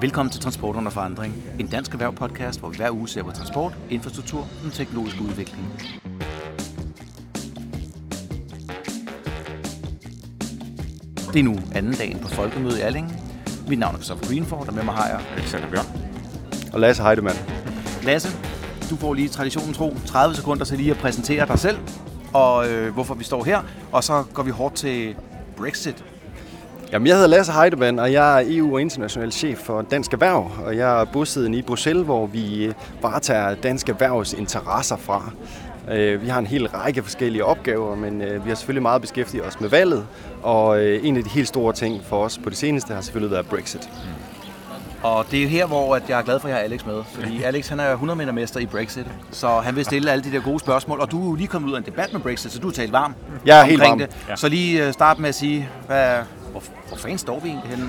Velkommen til Transport under forandring, en dansk erhvervspodcast, hvor vi hver uge ser på transport, infrastruktur og den teknologiske udvikling. Det er nu anden dagen på Folkemødet i Alling. Mit navn er Christopher Greenford, og med mig har jeg Alexander Bjørn. Og Lasse Heidemann. Lasse. Du får lige traditionen tro 30 sekunder til lige at præsentere dig selv, og øh, hvorfor vi står her, og så går vi hårdt til Brexit. Jamen, jeg hedder Lasse Heidemann, og jeg er EU- og international chef for Dansk Erhverv, og jeg er bosiddende i Bruxelles, hvor vi varetager Dansk Erhvervs interesser fra. Øh, vi har en hel række forskellige opgaver, men øh, vi har selvfølgelig meget beskæftiget os med valget, og øh, en af de helt store ting for os på det seneste har selvfølgelig været Brexit. Mm. Og det er her, hvor at jeg er glad for, at jeg har Alex med. Fordi Alex han er 100 meter mester i Brexit, så han vil stille alle de der gode spørgsmål. Og du er jo lige kommet ud af en debat med Brexit, så du er talt varm Jeg er helt varm. det. Så lige start med at sige, hvad, hvor, hvor fanden står vi egentlig henne?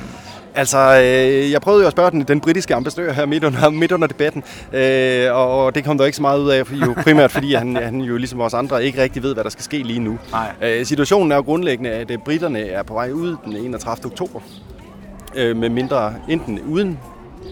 Altså, øh, jeg prøvede jo at spørge den, den britiske ambassadør her midt under, midt under debatten, øh, og det kom der ikke så meget ud af, jo primært fordi han, han jo ligesom os andre ikke rigtig ved, hvad der skal ske lige nu. Nej. Øh, situationen er jo grundlæggende, at øh, britterne er på vej ud den 31. oktober, øh, med mindre enten uden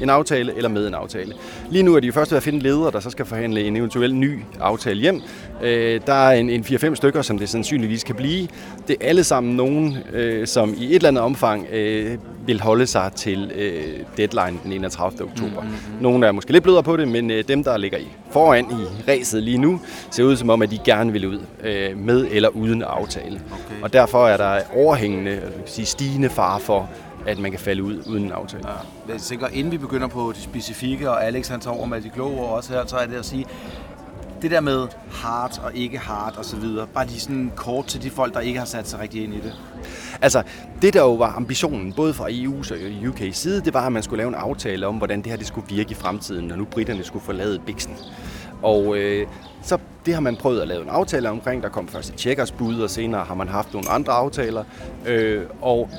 en aftale eller med en aftale. Lige nu er de først ved at finde ledere, der så skal forhandle en eventuel ny aftale hjem. Øh, der er en, en 4-5 stykker, som det sandsynligvis kan blive. Det er alle sammen nogen, øh, som i et eller andet omfang øh, vil holde sig til øh, deadline den 31. oktober. Mm-hmm. Nogle er måske lidt blødere på det, men øh, dem, der ligger i foran i ræset lige nu, ser ud som om, at de gerne vil ud øh, med eller uden aftale. Okay. Og derfor er der overhængende, vil sige, stigende fare for, at man kan falde ud uden en aftale. Ja. Jeg tænker, inden vi begynder på det specifikke, og Alex han tager over med de kloge ord også her, så er det at sige, det der med hard og ikke hard og så videre, bare lige sådan kort til de folk, der ikke har sat sig rigtig ind i det. Altså, det der jo var ambitionen, både fra EU's og UK's side, det var, at man skulle lave en aftale om, hvordan det her det skulle virke i fremtiden, når nu britterne skulle forlade Bixen. Og øh, så det har man prøvet at lave en aftale omkring. Der kom først et Tjekkers bud, og senere har man haft nogle andre aftaler. Øh, og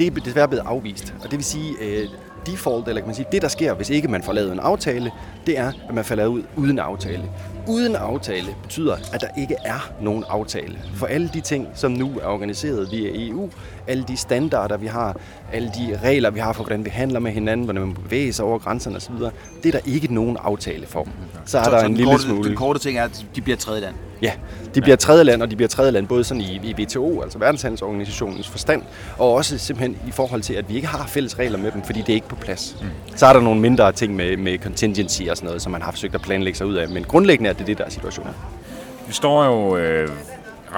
det er desværre blevet afvist. Og det vil sige, øh, default, eller kan man sige, det der sker, hvis ikke man får lavet en aftale, det er, at man falder ud uden aftale. Uden aftale betyder, at der ikke er nogen aftale. For alle de ting, som nu er organiseret via EU, alle de standarder, vi har, alle de regler, vi har for, hvordan vi handler med hinanden, hvordan man bevæger sig over grænserne osv., det er der ikke nogen aftale for. Så er så, der så en lille korte, smule... Den korte ting er, at de bliver tredje land. Ja, de bliver tredje land, og de bliver tredje land både sådan i, i WTO, altså verdenshandelsorganisationens forstand, og også simpelthen i forhold til, at vi ikke har fælles regler med dem, fordi det er ikke på plads. Mm. Så er der nogle mindre ting med, med contingency og sådan noget, som man har forsøgt at planlægge sig ud af, men grundlæggende er det det, der er situationen. Vi står jo øh,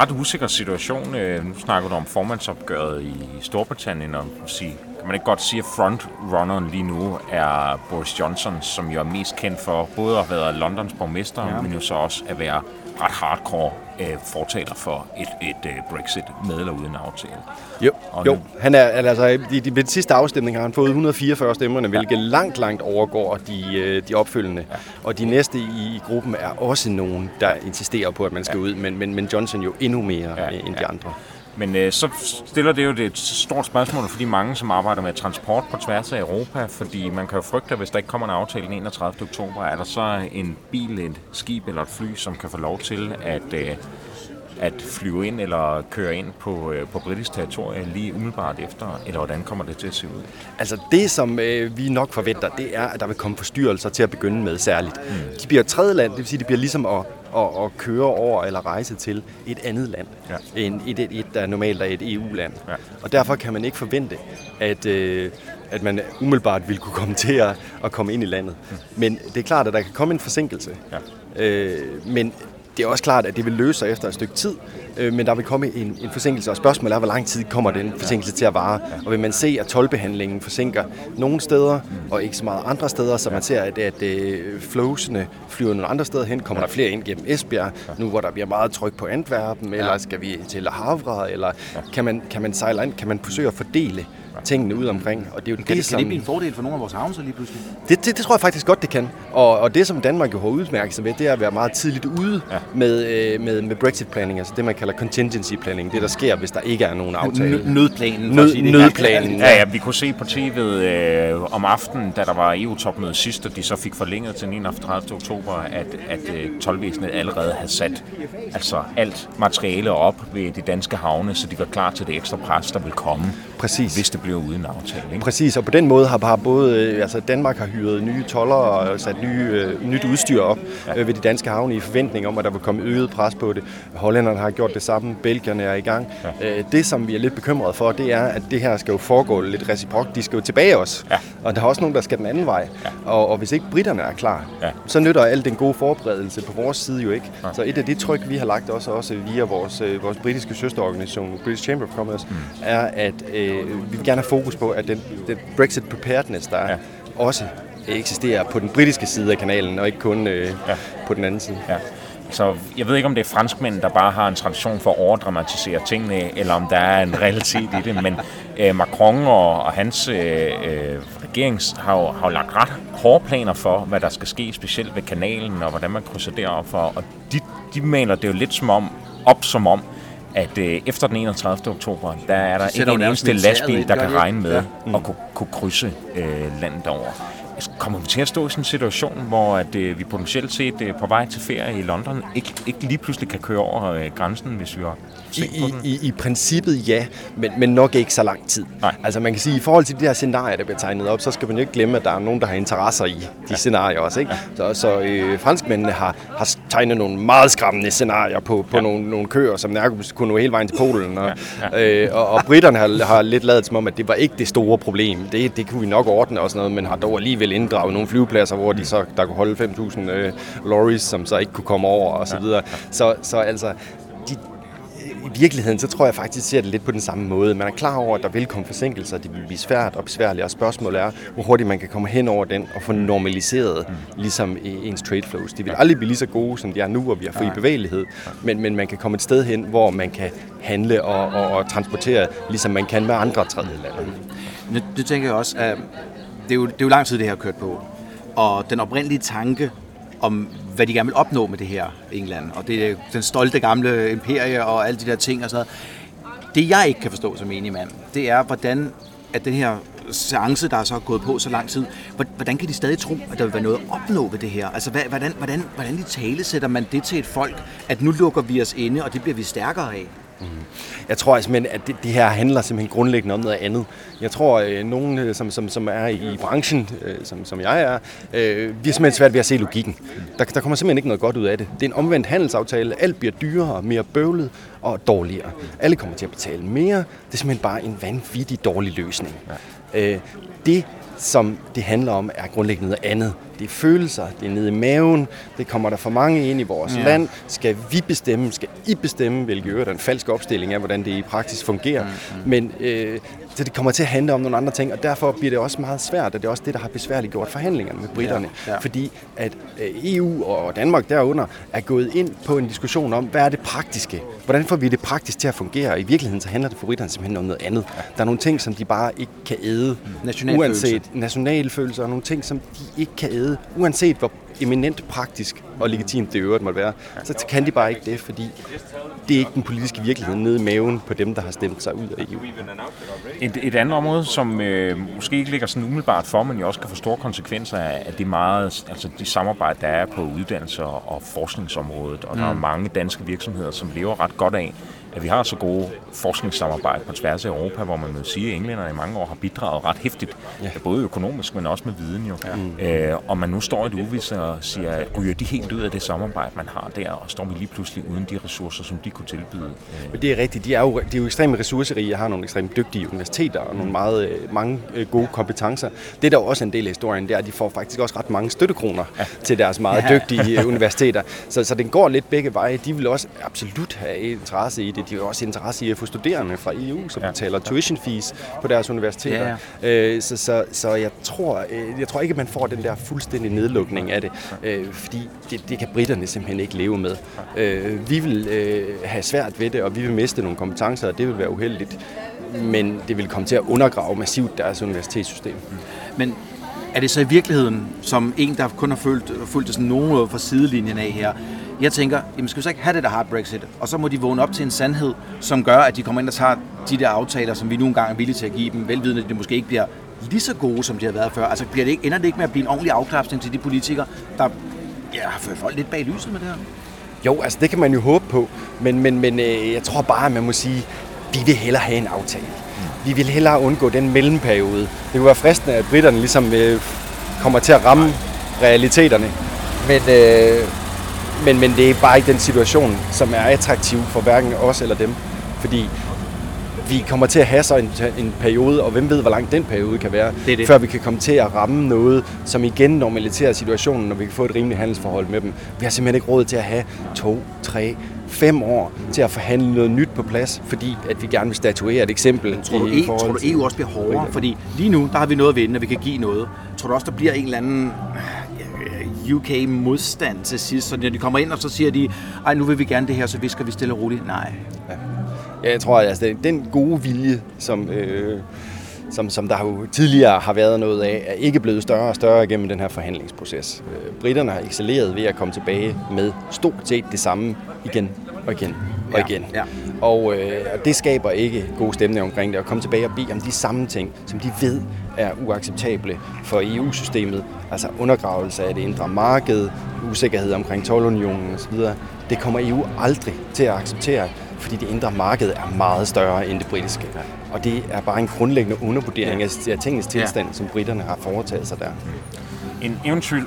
ret usikker situation. Øh, nu snakker du om formandsopgøret i Storbritannien, og sige, kan man ikke godt sige, at frontrunneren lige nu er Boris Johnson, som jo er mest kendt for både at være Londons borgmester, ja. men jo så også at være ret hardcore øh, fortaler for et, et øh, Brexit med eller uden aftale. Jo, jo. Han er, altså, i, i den sidste afstemning har han fået 144 stemmerne, hvilket ja. langt, langt overgår de, øh, de opfølgende. Ja. Og de næste i, i gruppen er også nogen, der insisterer på, at man skal ja. ud, men, men, men Johnson jo endnu mere ja. end de andre. Men øh, så stiller det jo et stort spørgsmål for de mange, som arbejder med transport på tværs af Europa, fordi man kan jo frygte, at hvis der ikke kommer en aftale den 31. oktober, er der så en bil, et skib eller et fly, som kan få lov til at, øh, at flyve ind eller køre ind på, øh, på britisk territorie lige umiddelbart efter, eller hvordan kommer det til at se ud? Altså det, som øh, vi nok forventer, det er, at der vil komme forstyrrelser til at begynde med særligt. Mm. De bliver tredje land, det vil sige, det bliver ligesom at at, at køre over eller rejse til et andet land, ja. end et, et, et, der normalt er et EU-land. Ja. Og derfor kan man ikke forvente, at, øh, at man umiddelbart vil kunne komme til at, at komme ind i landet. Mm. Men det er klart, at der kan komme en forsinkelse. Ja. Øh, men det er også klart, at det vil løse sig efter et stykke tid, øh, men der vil komme en, en forsinkelse, og spørgsmålet er, hvor lang tid kommer den forsinkelse til at vare. Og vil man se, at tolvbehandlingen forsinker nogle steder, og ikke så meget andre steder, så man ser, at, at øh, flowsene flyver nogle andre steder hen, kommer der flere ind gennem Esbjerg, nu hvor der bliver meget tryk på Antwerpen, eller skal vi til Havre, eller kan man, kan man sejle ind, kan man forsøge at fordele tingene ud omkring. Og det er jo kan, det, som, kan det blive en fordel for nogle af vores havne så lige pludselig? Det, det, det tror jeg faktisk godt, det kan. Og, og det, som Danmark jo har udmærket sig ved, det er at være meget tidligt ude ja. med, øh, med, med Brexit-planning. Altså det, man kalder contingency planning, det der sker, hvis der ikke er nogen aftale. Nø- nødplanen. Nød- sige det. nødplanen. Ja, ja, vi kunne se på tv'et øh, om aftenen, da der var EU-topmøde sidst, og de så fik forlænget til den 31. oktober, at, at øh, tolvvæsenet allerede havde sat altså alt materiale op ved de danske havne, så de var klar til det ekstra pres, der vil komme, Præcis. hvis det bliver uden aftale. Ikke? Præcis, og på den måde har bare både, øh, altså Danmark har hyret nye toller og sat nye, øh, nyt udstyr op øh, ved de danske havne i forventning om, at der vil komme øget pres på det. Hollænderne har gjort det samme, Belgierne er i gang. Øh, Det, som vi er lidt bekymrede for, det er, at det her skal jo foregå lidt reciprokt. De skal jo tilbage os, Ja. og der er også nogen, der skal den anden vej. Og, og hvis ikke britterne er klar, Ja. så nytter al den gode forberedelse på vores side jo ikke. Så et af de tryk, vi har lagt også, også via vores, vores britiske søsterorganisation, British Chamber of Commerce, mm. er, at øh, vi gerne have fokus på, at den, den Brexit preparedness, der er, Ja. også eksisterer på den britiske side af kanalen, og ikke kun øh, Ja. på den anden side. Ja. Så jeg ved ikke, om det er franskmænd, der bare har en tradition for at overdramatisere tingene, eller om der er en realitet i det, men øh, Macron og, og hans øh, øh, regering har jo, har jo lagt ret hårde planer for, hvad der skal ske, specielt ved kanalen, og hvordan man krydser derop for, og de, de maler det jo lidt som om, op som om, at øh, efter den 31. oktober, der er der ikke en eneste lastbil, der kan regne med Ja. ja. at kunne, kunne krydse øh, landet over. Kommer vi til at stå i sådan en situation, hvor at, øh, vi potentielt set øh, på vej til ferie i London ikke, ikke lige pludselig kan køre over øh, grænsen, hvis vi har I, i, i, I princippet ja, men, men nok ikke så lang tid. Nej. Altså man kan sige, at i forhold til de her scenarier, der bliver tegnet op, så skal man jo ikke glemme, at der er nogen, der har interesser i de ja. scenarier også. Ikke? Så, så øh, franskmændene har, har tegnet nogle meget skræmmende scenarier på, på ja. nogle, nogle køer, som nærmest kunne nå hele vejen til Polen. Og, ja. Ja. Øh, og, og britterne har, har lidt lavet som om, at det var ikke det store problem. Det, det kunne vi nok ordne og sådan noget, men har dog alligevel inddraget nogle flyvepladser, hvor de så, der kunne holde 5.000 øh, lorries, som så ikke kunne komme over og så videre. Så, så altså, de, i virkeligheden, så tror jeg faktisk, ser det lidt på den samme måde. Man er klar over, at der vil komme forsinkelser, det vil blive svært og besværligt, og spørgsmålet er, hvor hurtigt man kan komme hen over den og få normaliseret ligesom i ens trade flows. De vil aldrig blive lige så gode, som de er nu, hvor vi har fri bevægelighed, men, men man kan komme et sted hen, hvor man kan handle og, og, og transportere, ligesom man kan med andre tredje lande. Nu, det tænker jeg også, at det er, jo, det er jo lang tid, det her har kørt på. Og den oprindelige tanke om, hvad de gerne vil opnå med det her England, og det er den stolte gamle imperie og alle de der ting og sådan noget. Det jeg ikke kan forstå som enig mand, det er, hvordan at den her seance, der er så gået på så lang tid, hvordan kan de stadig tro, at der vil være noget at opnå ved det her? Altså, hvad- hvordan, hvordan, hvordan i tale sætter man det til et folk, at nu lukker vi os inde, og det bliver vi stærkere af? Jeg tror simpelthen, at det, det her handler simpelthen grundlæggende om noget andet. Jeg tror, at nogen, øh, som, som, som er i branchen, øh, som, som jeg er, øh, vi er simpelthen svært ved at se logikken. Der, der kommer simpelthen ikke noget godt ud af det. Det er en omvendt handelsaftale. Alt bliver dyrere, mere bøvlet og dårligere. Alle kommer til at betale mere. Det er simpelthen bare en vanvittig dårlig løsning. Øh, det, som det handler om, er grundlæggende noget andet. Det er følelser, det er nede i maven, det kommer der for mange ind i vores ja. land. Skal vi bestemme, skal I bestemme, hvilket øvrigt er en falsk opstilling af, hvordan det i praksis fungerer. Mm-hmm. Men øh, så det kommer til at handle om nogle andre ting, og derfor bliver det også meget svært, og det er også det, der har besværligt gjort forhandlingerne med britterne. Ja, ja. Fordi at øh, EU og Danmark derunder er gået ind på en diskussion om, hvad er det praktiske? Hvordan får vi det praktisk til at fungere? Og i virkeligheden så handler det for britterne simpelthen om noget andet. Der er nogle ting, som de bare ikke kan æde. Nationalfølelse. Uanset nationalfølelse og nogle ting, som de ikke kan æde. Uanset hvor eminent praktisk og legitimt det øvrigt måtte være, så kan de bare ikke det, fordi det er ikke den politiske virkelighed nede i maven på dem, der har stemt sig ud af EU. Et, et andet område, som øh, måske ikke ligger sådan umiddelbart for, men jo også kan få store konsekvenser af, af det meget, altså de samarbejde, der er på uddannelser og forskningsområdet. Og mm. der er mange danske virksomheder, som lever ret godt af, at vi har så gode forskningssamarbejde på tværs af Europa, hvor man må sige, at englænderne i mange år har bidraget ret hæftigt, ja. både økonomisk, men også med viden jo. Ja. Øh, og man nu står i et uvis og siger, ryger de helt ud af det samarbejde, man har der, og står vi lige pludselig uden de ressourcer, som de kunne tilbyde. Men det er rigtigt. De er jo, de er jo ekstremt ressourcerige og har nogle ekstremt dygtige universiteter og nogle meget, øh, mange øh, gode kompetencer. Det, der er jo også en del af historien, det er, at de får faktisk også ret mange støttekroner ja. til deres meget dygtige øh, universiteter. Så, så den går lidt begge veje. De vil også absolut have interesse i det. De har også interesse i at få studerende fra EU, som ja. betaler tuition fees på deres universiteter. Ja, Ja. Øh, så, så, så jeg, tror, øh, jeg tror ikke, at man får den der fuldstændig nedlukning af det, øh, fordi det, det kan britterne simpelthen ikke leve med. Øh, vi vil øh, have svært ved det, og vi vil miste nogle kompetencer, og det vil være uheldigt. Men det vil komme til at undergrave massivt deres universitetssystem. Men er det så i virkeligheden, som en, der kun har følt, fulgt det sådan nogenlunde fra sidelinjen af her, Jeg tænker, jamen skal vi så ikke have det der hard Brexit? Og så må de vågne op til en sandhed, som gør, at de kommer ind og tager de der aftaler, som vi nu engang er villige til at give dem, velvidende, at det måske ikke bliver lige så gode, som de har været før. Altså bliver det ikke, ender det ikke med at blive en ordentlig afklapsning til de politikere, der ja, har ført folk lidt bag lyset med det her? Jo, altså det kan man jo håbe på, men, men, men øh, jeg tror bare, at man må sige, vi vil hellere have en aftale. Vi vil hellere undgå den mellemperiode. Det kunne være fristende, at britterne ligesom øh, kommer til at ramme realiteterne. Men, øh, men, men det er bare ikke den situation, som er attraktiv for hverken os eller dem. Fordi vi kommer til at have så en, en periode, og hvem ved, hvor lang den periode kan være, Det det. før vi kan komme til at ramme noget, som igen normaliserer situationen, når vi kan få et rimeligt handelsforhold med dem. Vi har simpelthen ikke råd til at have to, tre, fem år til at forhandle noget nyt på plads, fordi at vi gerne vil statuere et eksempel. Tror du, i e, tror du EU også bliver hårdere? Fordi lige nu, der har vi noget at vinde, og vi kan give noget. Tror du også, der bliver en eller anden UK-modstand til sidst? Så når de kommer ind, og så siger de, ej, nu vil vi gerne det her, så visker vi stille og roligt. Nej. Ja, jeg tror, at altså, den- gode vilje, som, øh, som, som der jo tidligere har været noget af, er ikke blevet større og større gennem den her forhandlingsproces. Øh, Britterne har excelleret ved at komme tilbage med stort set det samme igen og igen og Ja, igen. ja. Og øh, det skaber ikke god stemning omkring det, at komme tilbage og bede om de samme ting, som de ved er uacceptable for EU-systemet. Altså undergravelse af det indre marked, usikkerhed omkring tolvunionen osv. Det kommer EU aldrig til at acceptere, fordi det indre marked er meget større end det britiske. Og det er bare en grundlæggende undervurdering af tingens tilstand, som britterne har foretaget sig der. En eventuel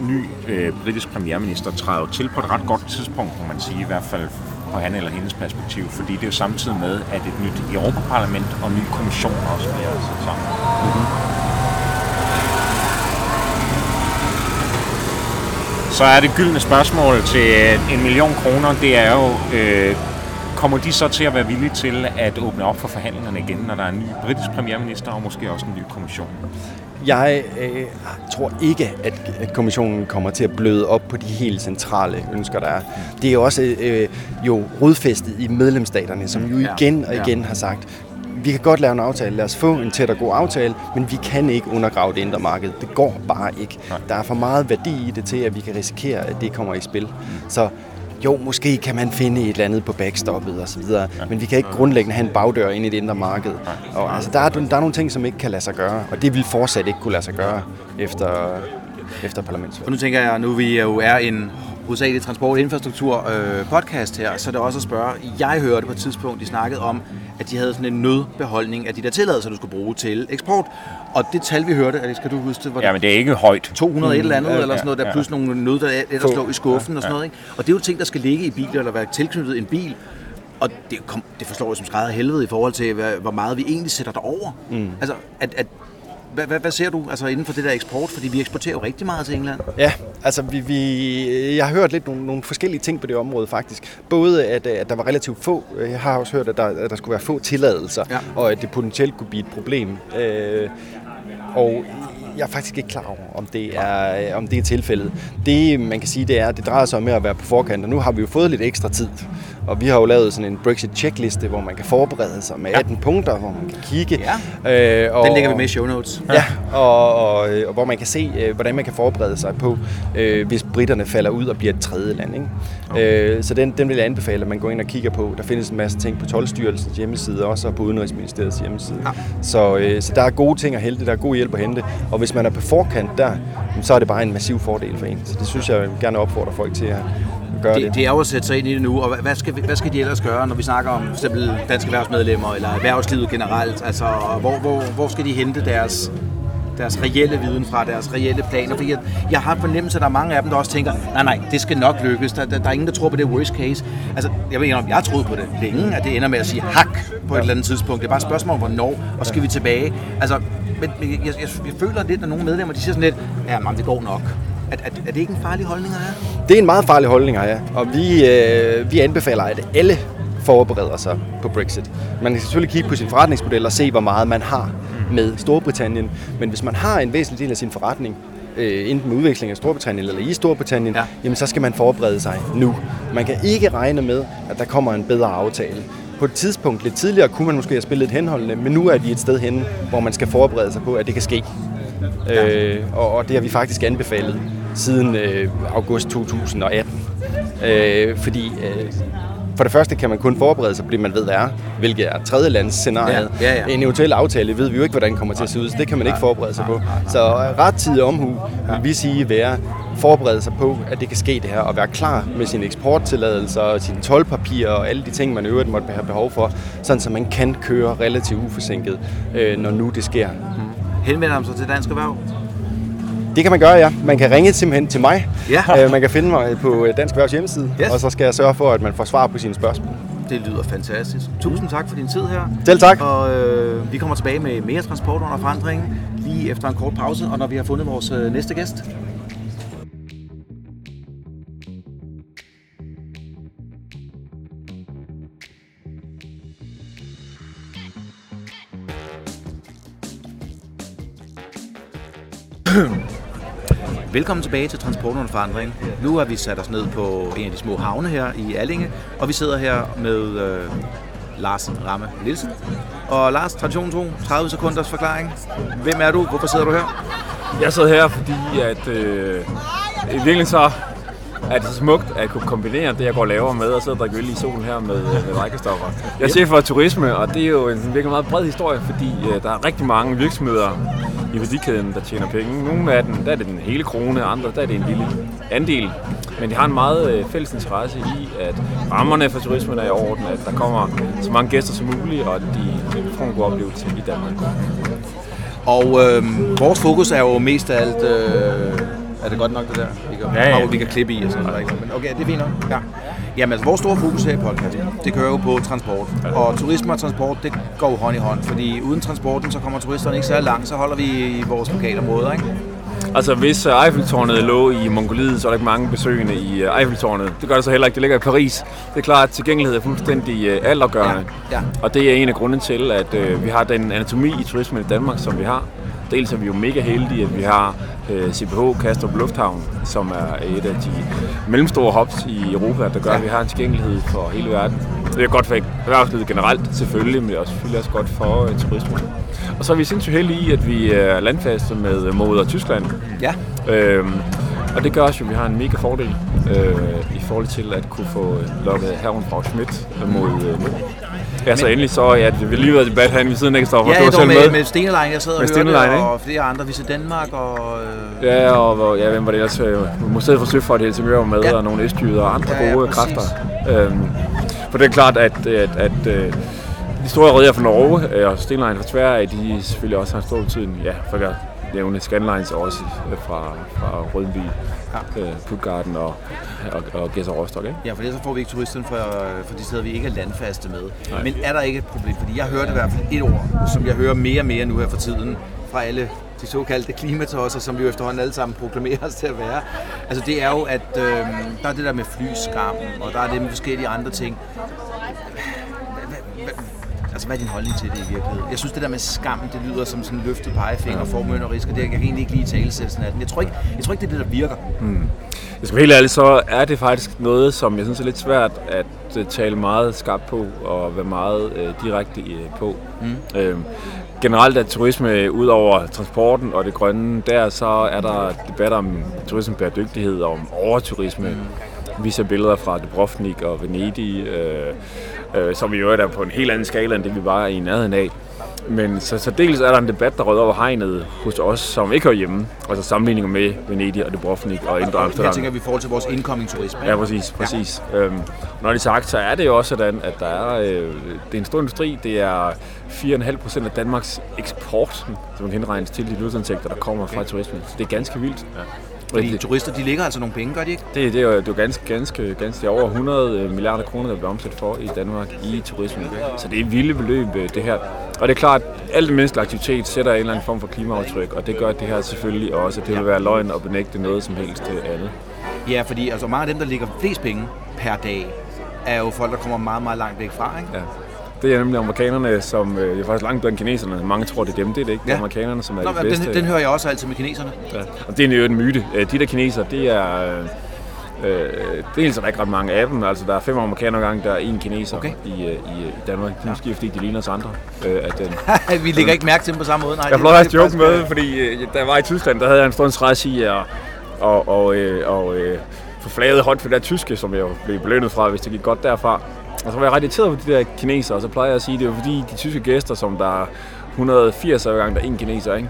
ny øh, britisk premierminister træder til på et ret godt tidspunkt, må man sige, i hvert fald på han eller hendes perspektiv, fordi det er jo samtidig med, at et nyt Europaparlament og en ny kommission også bliver sat sammen. Så er det gyldne spørgsmål til øh, en million kroner, det er jo, øh, kommer de så til at være villige til at åbne op for forhandlingerne igen, når der er en ny britisk premierminister og måske også en ny kommission? Jeg øh, tror ikke, at, at kommissionen kommer til at bløde op på de helt centrale ønsker, der er. Det er jo også øh, jo rodfæstet i medlemsstaterne, som jo Ja, igen og ja. igen har sagt, vi kan godt lave en aftale, lad os få en tæt og god aftale, men vi kan ikke undergrave det indre marked. Det går bare ikke. Der er for meget værdi i det til, at vi kan risikere, at det kommer i spil. Så jo, måske kan man finde et eller andet på backstoppet og så videre, men vi kan ikke grundlæggende have en bagdør ind i det indre marked. Og altså, der, er, der er nogle ting, som ikke kan lade sig gøre, og det vil fortsat ikke kunne lade sig gøre efter, efter parlamentsvalget. Og nu tænker jeg, nu vi jo er en hovedsagelig transport- og infrastruktur øh, podcast her, så er det også at spørge, jeg hørte på et tidspunkt, de snakkede om, at de havde sådan en nødbeholdning af de der tilladelser, du skulle bruge til eksport. Og det tal, vi hørte, Alex, kan du huske det? Var det Ja, men det er ikke højt. 200 et eller andet, ja, eller sådan noget, der ja. plus nogle nød, der ellers lå i skuffen og sådan noget. Ikke? Og det er jo ting, der skal ligge i biler, eller være tilknyttet en bil. Og det, kom, det forstår jeg som skrædder helvede i forhold til, hvad, hvor meget vi egentlig sætter derover. Mm. Altså, at, at, hvad, hvad, hvad ser du altså, inden for det der eksport? Fordi vi eksporterer jo rigtig meget til England. Ja, altså vi, vi, jeg har hørt lidt nogle, nogle forskellige ting på det område faktisk. Både at, øh, at der var relativt få, jeg har også hørt, at der, at der skulle være få tilladelser, Ja. og at det potentielt kunne blive et problem. Øh, og jeg er faktisk ikke klar over, om det er, om det er tilfældet. Det, man kan sige, det er, at det drejer sig om at være på forkant, og nu har vi jo fået lidt ekstra tid. Og vi har jo lavet sådan en Brexit-checkliste, hvor man kan forberede sig med 18 punkter, hvor man kan kigge. Ja. Øh, og, Den lægger vi med i show notes. Ja, og, og, øh, og hvor man kan se, øh, hvordan man kan forberede sig på, øh, hvis britterne falder ud og bliver et tredje land. Ikke? Okay. Øh, så den, den vil jeg anbefale, at man går ind og kigger på. Der findes en masse ting på 12-styrelsens hjemmeside, også og på Udenrigsministeriets hjemmeside. Ja. Så, øh, så der er gode ting at hente, der er god hjælp at hente. Og hvis man er på forkant der, så er det bare en massiv fordel for en. Så det synes jeg, gerne opfordre folk til at gøre det. Det, det er jo at sætte sig ind i det nu, og hvad- skal, hvad skal de ellers gøre, når vi snakker om for eksempel danske erhvervsmedlemmer eller erhvervslivet generelt? Altså, hvor, hvor, hvor skal de hente deres, deres reelle viden fra, deres reelle planer? Fordi jeg, jeg har fornemmelse, at der er mange af dem, der også tænker, nej, nej, det skal nok lykkes. Der, der, der er ingen, der tror på det worst case. Altså, jeg ved ikke, om jeg har troet på det længe, at det ender med at sige hak på et eller andet tidspunkt. Det er bare et spørgsmål om, hvornår, og skal vi tilbage? Altså, men, men jeg, jeg, jeg føler lidt, at nogle medlemmer, de siger sådan lidt, ja, man, det går nok. Er, er, er det ikke en farlig holdning at have? Det er en meget farlig holdning, ja. Og vi, øh, vi anbefaler, at alle forbereder sig på Brexit. Man kan selvfølgelig kigge på sin forretningsmodel og se, hvor meget man har med Storbritannien. Men hvis man har en væsentlig del af sin forretning, øh, enten med udveksling af Storbritannien eller i Storbritannien, ja. jamen så skal man forberede sig nu. Man kan ikke regne med, at der kommer en bedre aftale. På et tidspunkt lidt tidligere kunne man måske have spillet et henholdende, men nu er de et sted henne, hvor man skal forberede sig på, at det kan ske. Øh, og, og det har vi faktisk anbefalet siden øh, august 2018. Øh, fordi øh, for det første kan man kun forberede sig, fordi man ved, hvad er, hvilket er tredje lands scenarie. Ja, ja, ja. En eventuel aftale ved vi jo ikke, hvordan kommer til at se ud, så det kan man ikke forberede sig på. Så øh, ret tid omhu vil vi sige være forberede sig på, at det kan ske det her, og være klar med sine eksporttilladelser og sine tolvpapirer og alle de ting, man øvrigt måtte have behov for, sådan så man kan køre relativt uforsinket, øh, når nu det sker. Henvender man sig til Dansk Erhverv? Det kan man gøre, ja. Man kan ringe simpelthen til mig. Ja. Øh, man kan finde mig på øh, Dansk Erhvervs hjemmeside, Yes. og så skal jeg sørge for, at man får svar på sine spørgsmål. Det lyder fantastisk. Tusind tak for din tid her. Selv tak. Og øh, vi kommer tilbage med mere transport under forandring lige efter en kort pause, og når vi har fundet vores øh, næste gæst. Velkommen tilbage til Transport under forandring. Nu har vi sat os ned på en af de små havne her i Allinge, og vi sidder her med øh, Lars Ramme Nielsen. Og Lars, tradition 2, 30 sekunders forklaring. Hvem er du? Hvorfor sidder du her? Jeg sidder her, fordi at, øh, i virkeligheden så er det så smukt at kunne kombinere det, jeg går og laver med, og sidde og drikke øl i solen her med, øh, med rækkestoffer. Jeg er chef for turisme, og det er jo en virkelig meget bred historie, fordi øh, der er rigtig mange virksomheder i værdikæden, der tjener penge. Nogle af dem, der er det den hele krone, andre, der er det en lille andel. Men de har en meget øh, fælles interesse i, at rammerne for turismen er i orden, at der kommer så mange gæster som muligt, og at de øh, får en god oplevelse i Danmark. Og øh, vores fokus er jo mest af alt... Øh, er det godt nok det der? Vi kan, Ja, ja. Og vi kan klippe i og sådan noget. Men okay, det er fint nok. Ja. Jamen altså, vores store fokus her i podcasten, det kører jo på transport. Og turisme og transport, det går jo hånd i hånd. Fordi uden transporten, så kommer turisterne ikke særlig langt. Så holder vi i vores lokalområder, ikke? Altså, hvis øh, Eiffeltårnet lå i Mongoliet, så er der ikke mange besøgende i øh, Eiffeltårnet. Det gør det så heller ikke. Det ligger i Paris. Det er klart, at tilgængelighed er fuldstændig øh, altafgørende. Ja, ja. Og det er en af grundene til, at øh, vi har den anatomi i turismen i Danmark, som vi har. Dels er vi jo mega heldige, at vi har øh, CPH Kastrup Lufthavn, som er et af de mellemstore hubs i Europa, der gør, Ja. at vi har en tilgængelighed for hele verden. Det er godt for erhvervslivet generelt, selvfølgelig, men det er selvfølgelig også godt for øh, turismen. Og så er vi sindssygt heldige i, at vi er landfaste med øh, moder Tyskland. Ja. Øhm, og det gør også, at vi har en mega fordel øh, i forhold til at kunne få øh, lukket herren fra Schmidt mod øh, nord. Ja, så endelig så, ja, det vil lige været debat herinde ved siden af, Kristoffer. Ja, du var det med, med. med Stenelein, jeg sad og Med hørte, Stenelein, ikke? og flere andre, Visse Danmark og... Øh, Ja, og ja, hvem var det ellers? Øh, Museet for Søfart i Helsingør var med, Ja. og nogle østjyder og andre Ja, ja, gode præcis. kræfter. Øhm, for det er klart, at, at, at øh, de store redder fra Norge øh, og Stenline fra Sverige, de selvfølgelig også har stor betydning. Ja, for nævne Scanlines også øh, fra, fra Rødby, Ja. øh, Puttgarden og, og, og Gæsser Rostock. Ikke? Ja, for ellers så får vi ikke turisterne fra, fra de steder, vi ikke er landfaste med. Nej. Men er der ikke et problem? Fordi jeg hørte i hvert fald et ord, som jeg hører mere og mere nu her for tiden, fra alle de såkaldte klimatosser, som vi jo efterhånden alle sammen proklamerer os til at være. Altså det er jo, at øh, der er det der med flyskam, og der er det med forskellige andre ting. Altså, hvad er din holdning til det i virkeligheden? Jeg synes, det der med skam, det lyder som sådan en løftet pegefinger og formønderisk, og det jeg kan egentlig ikke lige tale af den. Jeg tror ikke, jeg tror ikke, det er det, der virker. Jeg skal være helt ærlig, så er det faktisk noget, som jeg synes er lidt svært at øh, tale meget skarpt på og være meget øh, direkte øh, på. Mm. Øhm, generelt er turisme, ud over transporten og det grønne, der så er der debatter om turisme bæredygtighed og om overturisme. Mm. Vi ser billeder fra Dubrovnik og Venedig, øh, øh, som i øvrigt er på en helt anden skala, end det vi var i nærheden af. Men så, så dels er der en debat, der rød over hegnet hos os, som ikke hører hjemme. Altså sammenligninger med Venedig og Dubrovnik og Indre Amsterdam. Jeg tænker, vi i forhold til vores incoming turisme. Ja, præcis. præcis. Ja. Øhm, når det er sagt, så er det jo også sådan, at der er, øh, det er en stor industri. Det er 4,5 procent af Danmarks eksport, som kan indregnes til de løsindtægter, der kommer fra turismen. Så det er ganske vildt. Ja. Fordi det, turister, de ligger altså nogle penge, gør de ikke? det, det, er jo, det er jo ganske, ganske, ganske er over 100 milliarder kroner, der bliver omsat for i Danmark i turismen. Så det er et vilde beløb, øh, det her. Og det er klart, at al menneskelig aktivitet sætter en eller anden form for klimaaftryk, og det gør det her selvfølgelig også. Det vil være løgn at benægte noget som helst øh, andet. Ja, fordi altså, mange af dem, der ligger flest penge per dag, er jo folk, der kommer meget, meget langt væk fra, ikke? Ja. Det er nemlig amerikanerne, som øh, er faktisk langt bedre end kineserne. Mange tror, det er dem, det er det ikke. Det er Ja. amerikanerne, som er Nå, de bedste. den, den hører jeg også altid med kineserne. Ja. Og det er jo en myte. Øh, De der kinesere, det er... Øh, dels er der ikke ret mange af dem. Altså, der er fem amerikanere gang, der er en kineser Okay. i, øh, i, i Danmark. Det er måske, fordi de ligner os andre. Øh, at den, vi lægger ikke mærke til dem på samme måde. Nej, jeg får det er joke med, fordi øh, da jeg var i Tyskland, der havde jeg en stor interesse i at og, og, øh, og øh, få flaget hånd for det der tyske, som jeg blev belønnet fra, hvis det gik godt derfra. Og så var jeg ret irriteret på de der kinesere, og så plejer jeg at sige, at det var fordi de tyske gæster, som der er 180 hver gang, der er en kineser, ikke?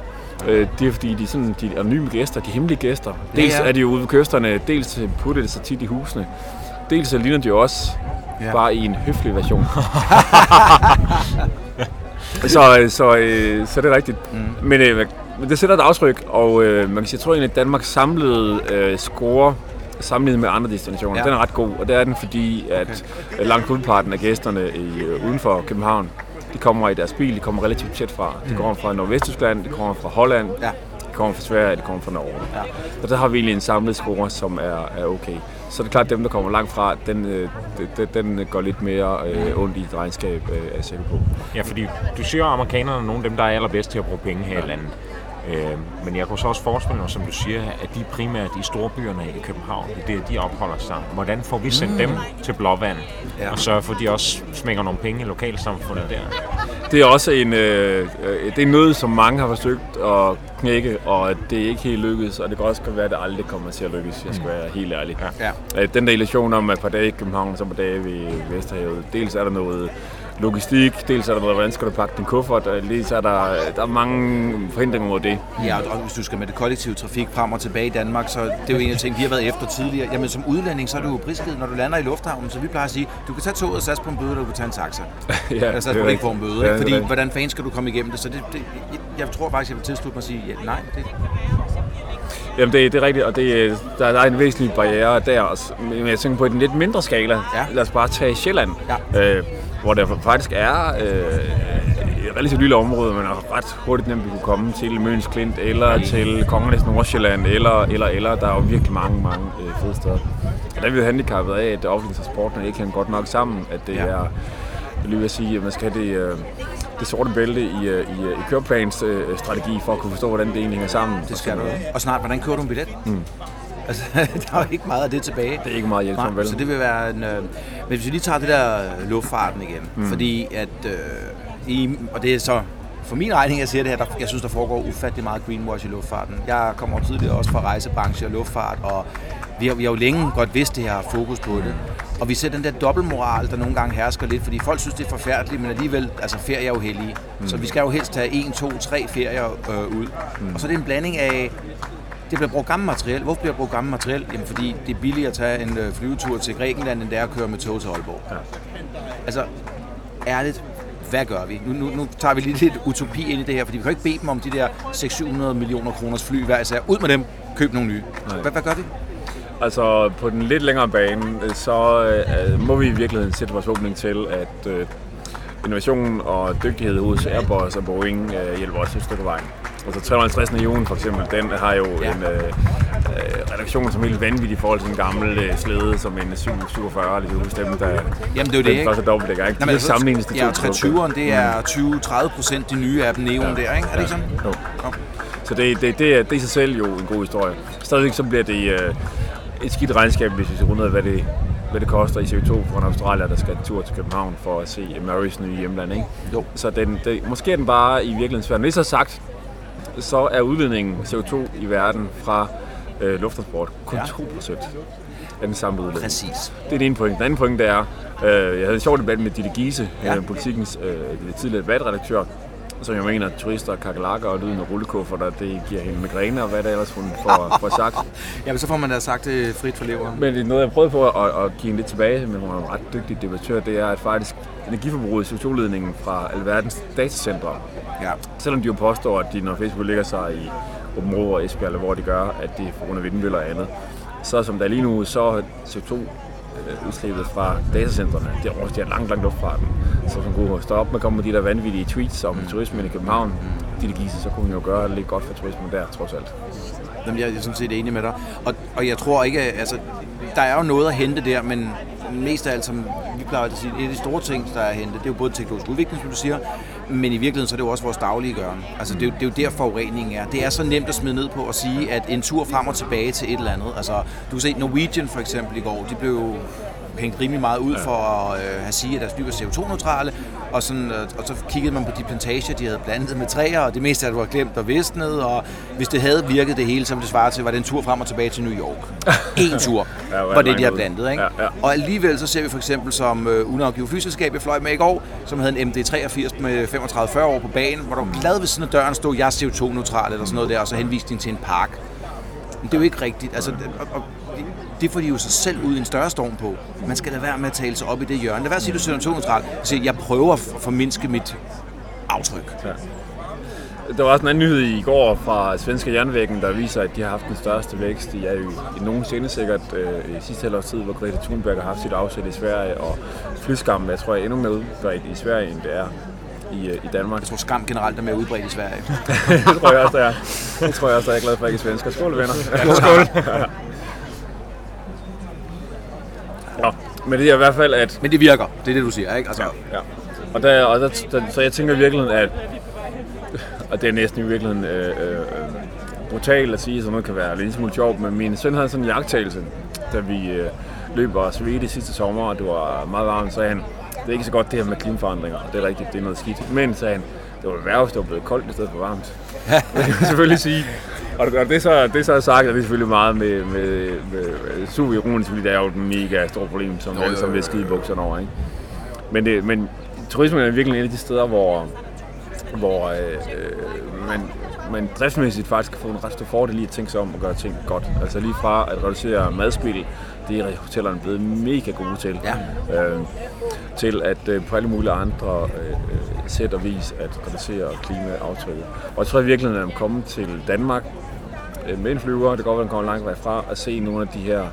Øh, det er fordi, de er, sådan, de anonyme gæster, de hemmelige gæster. Dels Ja, ja. er de jo ude ved kysterne, dels putter det så tit i husene. Dels så ligner de jo også Ja. ja. bare i en høflig version. så, så, øh, så det er rigtigt. Mm. Men, øh, men det sætter et aftryk, og øh, man kan sige, jeg tror egentlig, at Danmarks samlede øh, score sammenlignet med andre destinationer, Ja. ja. den er ret god. Og det er den, fordi at okay. langt hovedparten af gæsterne i, øh, uden for København, de kommer i deres bil, de kommer relativt tæt fra. De kommer fra Nordvesttyskland, de kommer fra Holland, Ja. de kommer fra Sverige, de kommer fra Norge. Ja. Og der har vi egentlig en samlet score, som er, er okay. Så er det klart, at dem, der kommer langt fra, den, øh, den, den går lidt mere øh, ondt i et regnskab, øh, er jeg sikker på. Ja, fordi du siger, at amerikanerne er nogle af dem, der er allerbedst til at bruge penge her i landet. Øh, men jeg kunne så også forestille mig, som du siger, at de primært i storbyerne i København, det er der, de opholder sig. Hvordan får vi sendt dem til Blåvand? Ja. Og sørge for, at de også smækker nogle penge i lokalsamfundet der? Det er også en, øh, det er noget, som mange har forsøgt at knække, og det er ikke helt lykkedes, og det kan også godt være, at det aldrig kommer til at lykkes, jeg skal være helt ærlig. Ja. Øh, Den der illusion om, at par dage i København, så par dage ved Vesterhavet, dels er der noget logistik, dels er der noget, hvordan skal du pakke din kuffert, og dels er der, der er mange forhindringer mod det. Ja, og hvis du skal med det kollektive trafik frem og tilbage i Danmark, så det er jo en af ting, vi har været efter tidligere. Jamen som udlænding, så er du jo prisgivet, når du lander i lufthavnen, så vi plejer at sige, du kan tage toget og satse på en bøde, eller du kan tage en taxa. ja, at du ikke får en bøde, ikke? Ja, Fordi det hvordan fanden skal du komme igennem det? Så det, det jeg, tror faktisk, jeg vil tilslutte mig og sige, ja, nej, det, Jamen, det, det er rigtigt, og det, der, der er en væsentlig barriere der også. Men jeg tænker på en lidt mindre skala. Ja. Lad os bare tage Sjælland, Ja. øh, hvor der faktisk er øh, et relativt lille område, men er ret hurtigt nemt, vi kunne komme til Møns Klint, eller til Kongernes Nordsjælland, eller, eller, eller. Der er jo virkelig mange, mange øh, fede steder. Og der er vi jo handicappet af, at det offentlige transporten ikke hænger godt nok sammen, at det Ja. er jeg lige vil sige, at man skal have det, øh, det sorte bælte i, øh, i, øh, i køreplans øh, strategi for at kunne forstå, hvordan det egentlig hænger sammen. det skal du. Og snart, hvordan kører du en billet? Mm. Altså, der er jo ikke meget af det tilbage. Det er ikke meget hjælpsomt, vel? så det vil være en... Øh, men hvis vi lige tager det der luftfarten igen, mm. fordi at... Øh, i, og det er så for min regning, jeg siger det her, der, jeg synes, der foregår ufattelig meget greenwash i luftfarten. Jeg kommer tidligere også fra rejsebranche og luftfart, og vi har, vi har jo længe godt vidst, det her fufokus på det. Og vi ser den der dobbeltmoral, der nogle gange hersker lidt, fordi folk synes, det er forfærdeligt, men alligevel, altså ferie er jo hellige. Mm. Så vi skal jo helst tage en, to, tre ferier øh, ud. Mm. Og så er det en blanding af, det bliver brugt gammelt materiel. Hvorfor bliver brugt gammelt materiel? Jamen fordi det er billigere at tage en øh, flyvetur til Grækenland, end det er at køre med tog til Aalborg. Ja. Altså, ærligt, hvad gør vi? Nu, nu, nu tager vi lige lidt utopi ind i det her, fordi vi kan ikke bede dem om de der 600-700 millioner kroners fly hver især. Ud med dem, køb nogle nye. Hvad, hvad gør vi? Altså på den lidt længere bane, øh, så øh, må vi i virkeligheden sætte vores åbning til, at øh, innovation og dygtighed hos Airbus og Boeing øh, hjælper os et stykke vejen. Altså 350 millioner for eksempel, den har jo Ja. ja. en øh, øh, redaktion som er helt vanvittig i forhold til en gammel øh, slæde, som en 747, hvis jeg husker dem, der Jamen, det er jo det, den ikke? første dobbeltdækker, ikke? Nå, De kan ikke sammenlignes de ja, to tog. 320'eren, det er 20-30 procent de nye af dem neon der, ikke? Er det ikke sådan? Jo. Jo. Så det, det, det, er, det er i sig selv jo en god historie. Stadigvæk så bliver det øh, et skidt regnskab, hvis vi ud af, hvad det, hvad det koster i CO2 for en Australier, der skal tur til København for at se Marys nye hjemland. Ikke? Jo. Så den, det, måske er den bare i virkeligheden svær. Når det så er sagt, så er udledningen CO2 i verden fra øh, lufttransport kun Ja. 2% af den samlede udledning. Præcis. Det er den ene point. Den anden point det er, øh, jeg havde en sjov debat med Ditte Giese, Ja. ja. øh, politikens øh, tidligere debatredaktør, som jeg mener, at turister, kakelakker og lyden af rullekufferter, det giver hende migræne og hvad der ellers hun får, får sagt. Ja, men så får man da sagt det frit for leveren. Men det er noget, jeg prøvede på at, at give hende lidt tilbage, men hun er en ret dygtig debattør, det er, at faktisk energiforbruget i CO2-ledningen fra alverdens datacentre, Ja. selvom de jo påstår, at de, når Facebook ligger sig i Åben og Esbjerg, eller hvor de gør, at det er på grund af vindmøller og andet, så som der er lige nu, så er CO2 øh, udslippet fra datacentrene, det overstiger langt, langt luftfarten. Så hvis man kunne stå op med at komme med de der vanvittige tweets om turismen i København, de der gise, så kunne man jo gøre lidt godt for turismen der, trods alt. Jamen, jeg er sådan set enig med dig. Og, og jeg tror ikke, altså, der er jo noget at hente der, men mest af alt, som vi plejer at sige, et af de store ting, der er at hente, det er jo både teknologisk udvikling, som du siger, men i virkeligheden så er det jo også vores daglige gøren. Altså, det, er jo, det er jo der forureningen er. Det er så nemt at smide ned på at sige, at en tur frem og tilbage til et eller andet. Altså, du kan se Norwegian for eksempel i går, de blev jo hængt rimelig meget ud for at øh, have sige, at deres fly var CO2-neutrale, og, sådan, øh, og så kiggede man på de plantager, de havde blandet med træer, og det meste af det var glemt og visnet, og hvis det havde virket det hele, som det svarer til, var det en tur frem og tilbage til New York. En tur Ja, var det de havde blandet. Ikke? Ja, ja. Og alligevel så ser vi for eksempel som øh, unavgivet flyselskab, jeg fløj med i går, som havde en MD-83 med 35-40 år på banen, hvor der var glad ved siden af døren stod, jeg er CO2-neutral eller sådan noget der, og så henviste de til en park. Men det er jo ikke rigtigt. Altså, det- og, og, det- får de jo sig selv ud i en større storm på. Man skal lade være med at tale sig op i det hjørne. Lad være at sige, at du er CO2-neutral. Så jeg prøver at formindske mit aftryk. Der var også en anden nyhed i går fra Svenske Jernvæggen, der viser, at de har haft den største vækst i, EU i, i nogensinde sikkert øh, i sidste halvårs tid, hvor Greta Thunberg har haft sit afsæt i Sverige, og flyskammen, jeg tror, er endnu mere udbredt i Sverige, end det er i, øh, i Danmark. Jeg tror, skam generelt er mere udbredt i Sverige. det tror jeg også, der er. Det tror jeg også, der er glad for, at jeg ikke er svensker. Skål, venner. Skål. Nå, men det er i hvert fald, at Men det virker. Det er det, du siger, ikke? Altså, Ja. Og, der, og der, der, så jeg tænker i virkeligheden, at og det er næsten i virkeligheden øh, øh, brutalt at sige, så noget kan være lidt smule sjovt, men min søn havde sådan en jagttagelse, da vi øh, løb og svedte sidste sommer, og det var meget varmt, så han, det er ikke så godt det her med klimaforandringer, og det er rigtigt, det er noget skidt. Men, sagde han, det var værre, hvis det var blevet koldt i stedet for varmt. det kan man selvfølgelig sige. Og og det er så, det er så sagt, og det er selvfølgelig meget med, med, med, med super ironisk, fordi det er jo et mega stort problem, som alle sammen vil skide bukserne over. Ikke? Men, det, men turismen er virkelig en af de steder, hvor, hvor øh, øh, man, man driftsmæssigt faktisk kan få en ret stor fordel i at tænke sig om og gøre ting godt. Altså lige fra at reducere madspil, det er hotellerne blevet mega gode til, Ja. øh, til at øh, på alle mulige andre øh, sæt og vis at reducere klimaaftrykket. Og jeg tror i virkeligheden, at man kommer til Danmark øh, med en flyver, det kan godt være, at man kommer langt vej fra, at se nogle af de her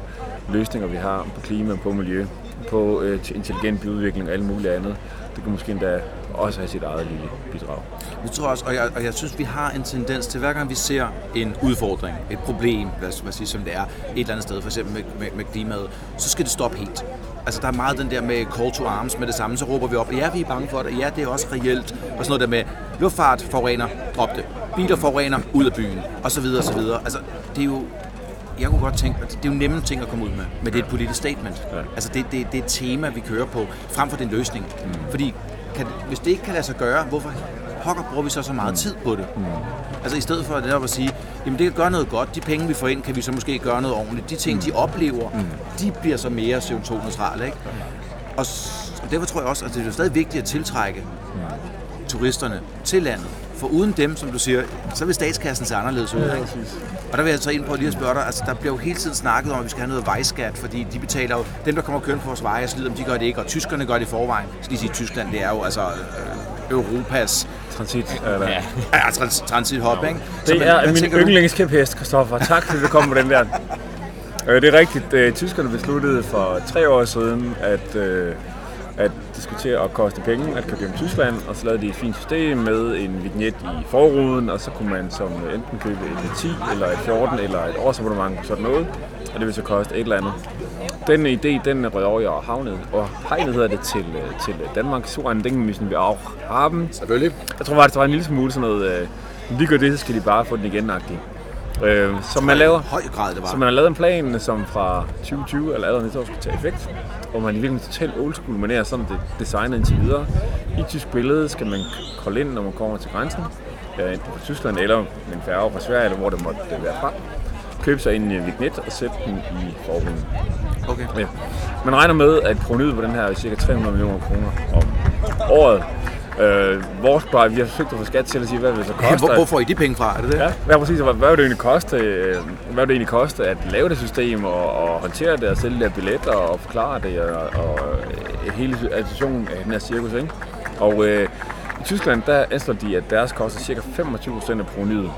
løsninger, vi har på klima, på miljø, på øh, intelligent byudvikling og alt muligt andet. Det kan måske endda også have sit eget lille bidrag. Det tror jeg også, og jeg, og jeg synes, vi har en tendens til, hver gang vi ser en udfordring, et problem, lad os sige, som det er, et eller andet sted, for eksempel med, med, med klimaet, så skal det stoppe helt. Altså, der er meget den der med call to arms med det samme, så råber vi op, ja, vi er bange for det, ja, det er også reelt, og sådan noget der med luftfart forurener, drop det, biler forurener, ud af byen, og så videre, og så videre. Altså, det er jo, jeg kunne godt tænke, at det er jo nemme ting at komme ud med, men det er et politisk statement. Ja. Altså det, det, det er et tema, vi kører på, frem for den løsning. Mm. Fordi kan, det- hvis det ikke kan lade sig gøre, hvorfor pokker bruger vi så så meget mm. tid på det? Mm. Altså i stedet for at netop at sige, jamen det kan gøre noget godt, de penge vi får ind, kan vi så måske gøre noget ordentligt. De ting, mm. de oplever, mm. de bliver så mere CO2-neutrale. Ikke? Og, og derfor tror jeg også, at det er stadig vigtigt at tiltrække turisterne til landet. For uden dem, som du siger, så vil statskassen se anderledes ud. Ikke? Og der vil jeg så ind på lige at spørge dig, altså der bliver jo hele tiden snakket om, at vi skal have noget vejskat, fordi de betaler jo, dem der kommer kørende på vores veje og slider, dem, de gør det ikke, og tyskerne gør det i forvejen. Jeg skal lige sige, Tyskland, det er jo altså øh, Europas Transit. Eller? Ja. ja, trans, transithop, ikke? Så Det hvad- er min du? yndlingskæphest, Kristoffer. Tak fordi du kom med den der. Øh, Det er rigtigt. Øh, Tyskerne besluttede for tre år siden, at, øh, at det til at koste penge at køre gennem Tyskland, og så lavede de et fint system med en vignet i forruden, og så kunne man som enten købe et 10 eller et 14 eller et årsabonnement på sådan noget, og det ville så koste et eller andet. Den idé, den rød over og havnet, og hegnet hedder det til, øh, til Danmark. Så en Ding müssen wir auch haben. Selvfølgelig. Jeg tror faktisk, der var en lille smule sådan noget, øh, de gør det, så skal de bare få den igen -agtigt. Øh, så man laver, høj grad, det var. så man har lavet en plan, som fra 2020 eller allerede næste år skal tage effekt, hvor man i virkeligheden totalt old school manér, sådan det designet indtil videre. I tysk billede skal man kolde ind, når man kommer til grænsen, ja, enten fra Tyskland eller en færge fra Sverige, eller hvor det måtte øh, være fra. Købe sig en øh, vignet og sætte den i forruden. Okay. Ja. Man regner med, at provenyet på den her er ca. 300 millioner kroner om året. Øh, vores bare, vi har forsøgt at få skat til at sige, hvad det så koste. Hvor, hvor får I de penge fra? Er det det? Ja, hvad præcis, hvad, hvad vil det egentlig koste, øh, hvad vil det egentlig koste at lave det system og, og håndtere det og sælge de her billetter og forklare det og, og øh, hele administrationen af den her cirkus, ikke? Og øh, i Tyskland, der anslår de, at deres koster cirka 25% af provenyet.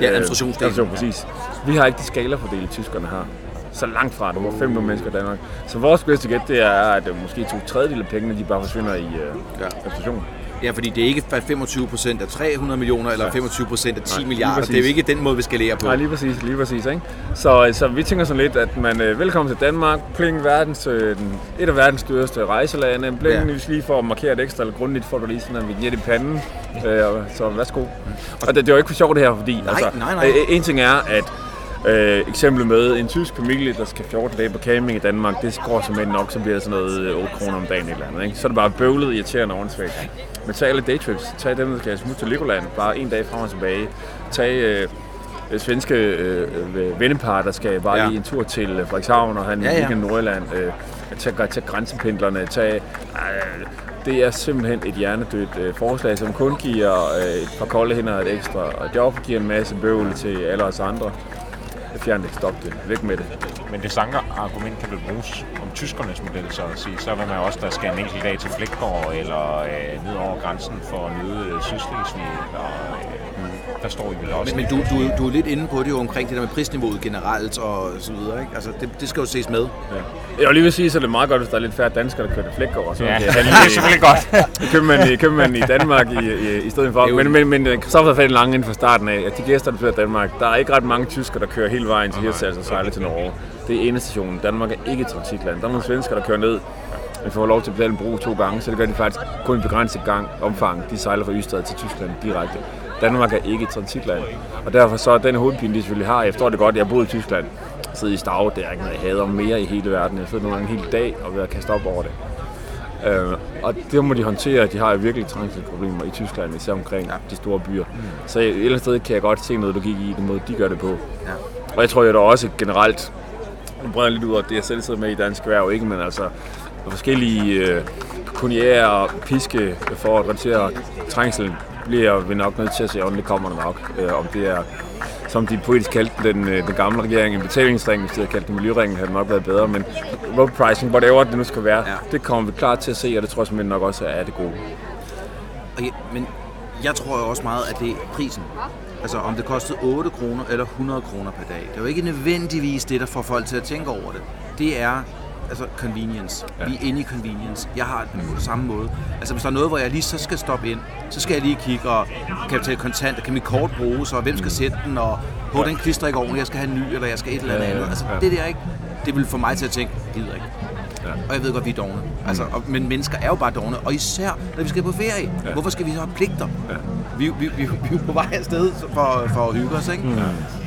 Ja, Øh, administrationsdelen. administration, præcis. Vi har ikke de skalafordele, tyskerne har. Så langt fra, der bor 5 millioner mennesker i Danmark. Så vores bedste gæt, det er, at øh, måske to tredjedel af pengene, de bare forsvinder i øh, Ja. administration. Ja, fordi det er ikke 25 procent af 300 millioner, eller 25 procent af 10 Nej, milliarder. Det er jo ikke den måde, vi skalerer på. Nej, lige præcis, lige præcis. Ikke? Så, så vi tænker sådan lidt, at man øh, velkommen til Danmark, pling, verdens, øh, den, et af verdens dyreste rejselande, bling, Ja. lige for at markere det ekstra eller grundigt, får du lige sådan en vignet i panden. Øh, så værsgo. Og det, det er jo ikke for sjov det her, fordi Nej, nej, nej. øh, en ting er, at Øh, eksempel med en tysk familie, der skal 14 dage på camping i Danmark, det går simpelthen nok, så bliver det sådan noget 8 kroner om dagen eller andet. Ikke? Så er det bare bøvlet, irriterende åndssvagt. Men tag alle daytrips, tag dem, der skal smutte til Legoland, bare en dag frem og tilbage. Tag øh, svenske øh, vennepar, der skal bare Ja. lige en tur til øh, Frederikshavn og have en Ja, ja, Nordjylland. Øh, tag, tag grænsependlerne, tag... Øh, det er simpelthen et hjernedødt øh, forslag, som kun giver øh, et par kolde hænder et ekstra og job, giver en masse bøvl til alle os andre. Fjern det, stop det, væk med det. Men det samme argument kan vel bruges om tyskernes model, så at sige. Så vil man også, der skal en enkelt dag til Flækgaard, eller øh, ned over grænsen for at nyde øh, Sydslesvig, eller øh, der står I vel også. Men, men du, du, du er lidt inde på det jo omkring det der med prisniveauet generelt og så videre, ikke? Altså, det, det skal jo ses med. Ja. Jeg vil lige vil sige, så er det meget godt, hvis der er lidt færre danskere, der kører til Flækgaard. og Så Ja, det er selvfølgelig godt. i købmanden i, købmanden i Danmark i, i, i stedet for. Men, men, men Christoffer har fat lange inden fra starten af, at de gæster, der besøger Danmark, der er ikke ret mange tyskere, der kører hele vejen til Hirtshals og sejler til Norge. Det er endestationen. Danmark er ikke et transitland. Der er nogle svensker, der kører ned, men får lov til at betale en bro to gange, så det gør de faktisk kun en begrænset gang omfang. De sejler fra Ystad til Tyskland direkte. Danmark er ikke et transitland. Og derfor så er den hovedpine, de selvfølgelig har, jeg forstår det godt, jeg boet i Tyskland, siddet i Stave, det er ikke noget, jeg hader mere i hele verden. Jeg sidder nogle gange en hel dag og ved at kaste op over det. Øh, og det må de håndtere. De har virkelig trængselsproblemer i Tyskland, især omkring ja. de store byer. Mm. Så et eller andet sted kan jeg godt se noget logik i den måde, de gør det på. Ja. Og jeg tror jo da også generelt, nu breder lidt ud af det, jeg selv sidder med i Dansk Erhverv, ikke? men altså forskellige øh, pekuniære og piske for at reducere trængsel, bliver vi nok nødt til at se, om det kommer der nok. Øh, om det er, som de poetisk kaldte den, øh, den gamle regering, en betalingsring, hvis de havde kaldt den miljøringen, havde det nok været bedre, men road pricing, whatever det nu skal være, Ja. det kommer vi klart til at se, og det tror jeg simpelthen nok også er det gode. Ja, men jeg tror jo også meget, at det er prisen. Altså om det kostede 8 kroner eller 100 kroner per dag. Det er jo ikke nødvendigvis det, der får folk til at tænke over det. Det er altså convenience. Ja. Vi er inde i convenience. Jeg har det på samme måde. Altså hvis der er noget, hvor jeg lige så skal stoppe ind, så skal jeg lige kigge, og kan jeg betale kontant, og kan mit kort bruges, og hvem skal sætte den, og på den klister ikke ordentligt, jeg skal have en ny, eller jeg skal et eller andet Ja, ja, andet. Altså ja. det der ikke, det vil få mig til at tænke, jeg gider ikke. Ja. Og jeg ved godt, vi er dogne. Altså, og, men mennesker er jo bare dogne. Og især, når vi skal på ferie. Ja. Ja. Hvorfor skal vi så have pligter? Ja. Vi, vi, vi, vi er på vej afsted for, for at hygge os, ikke? Ja.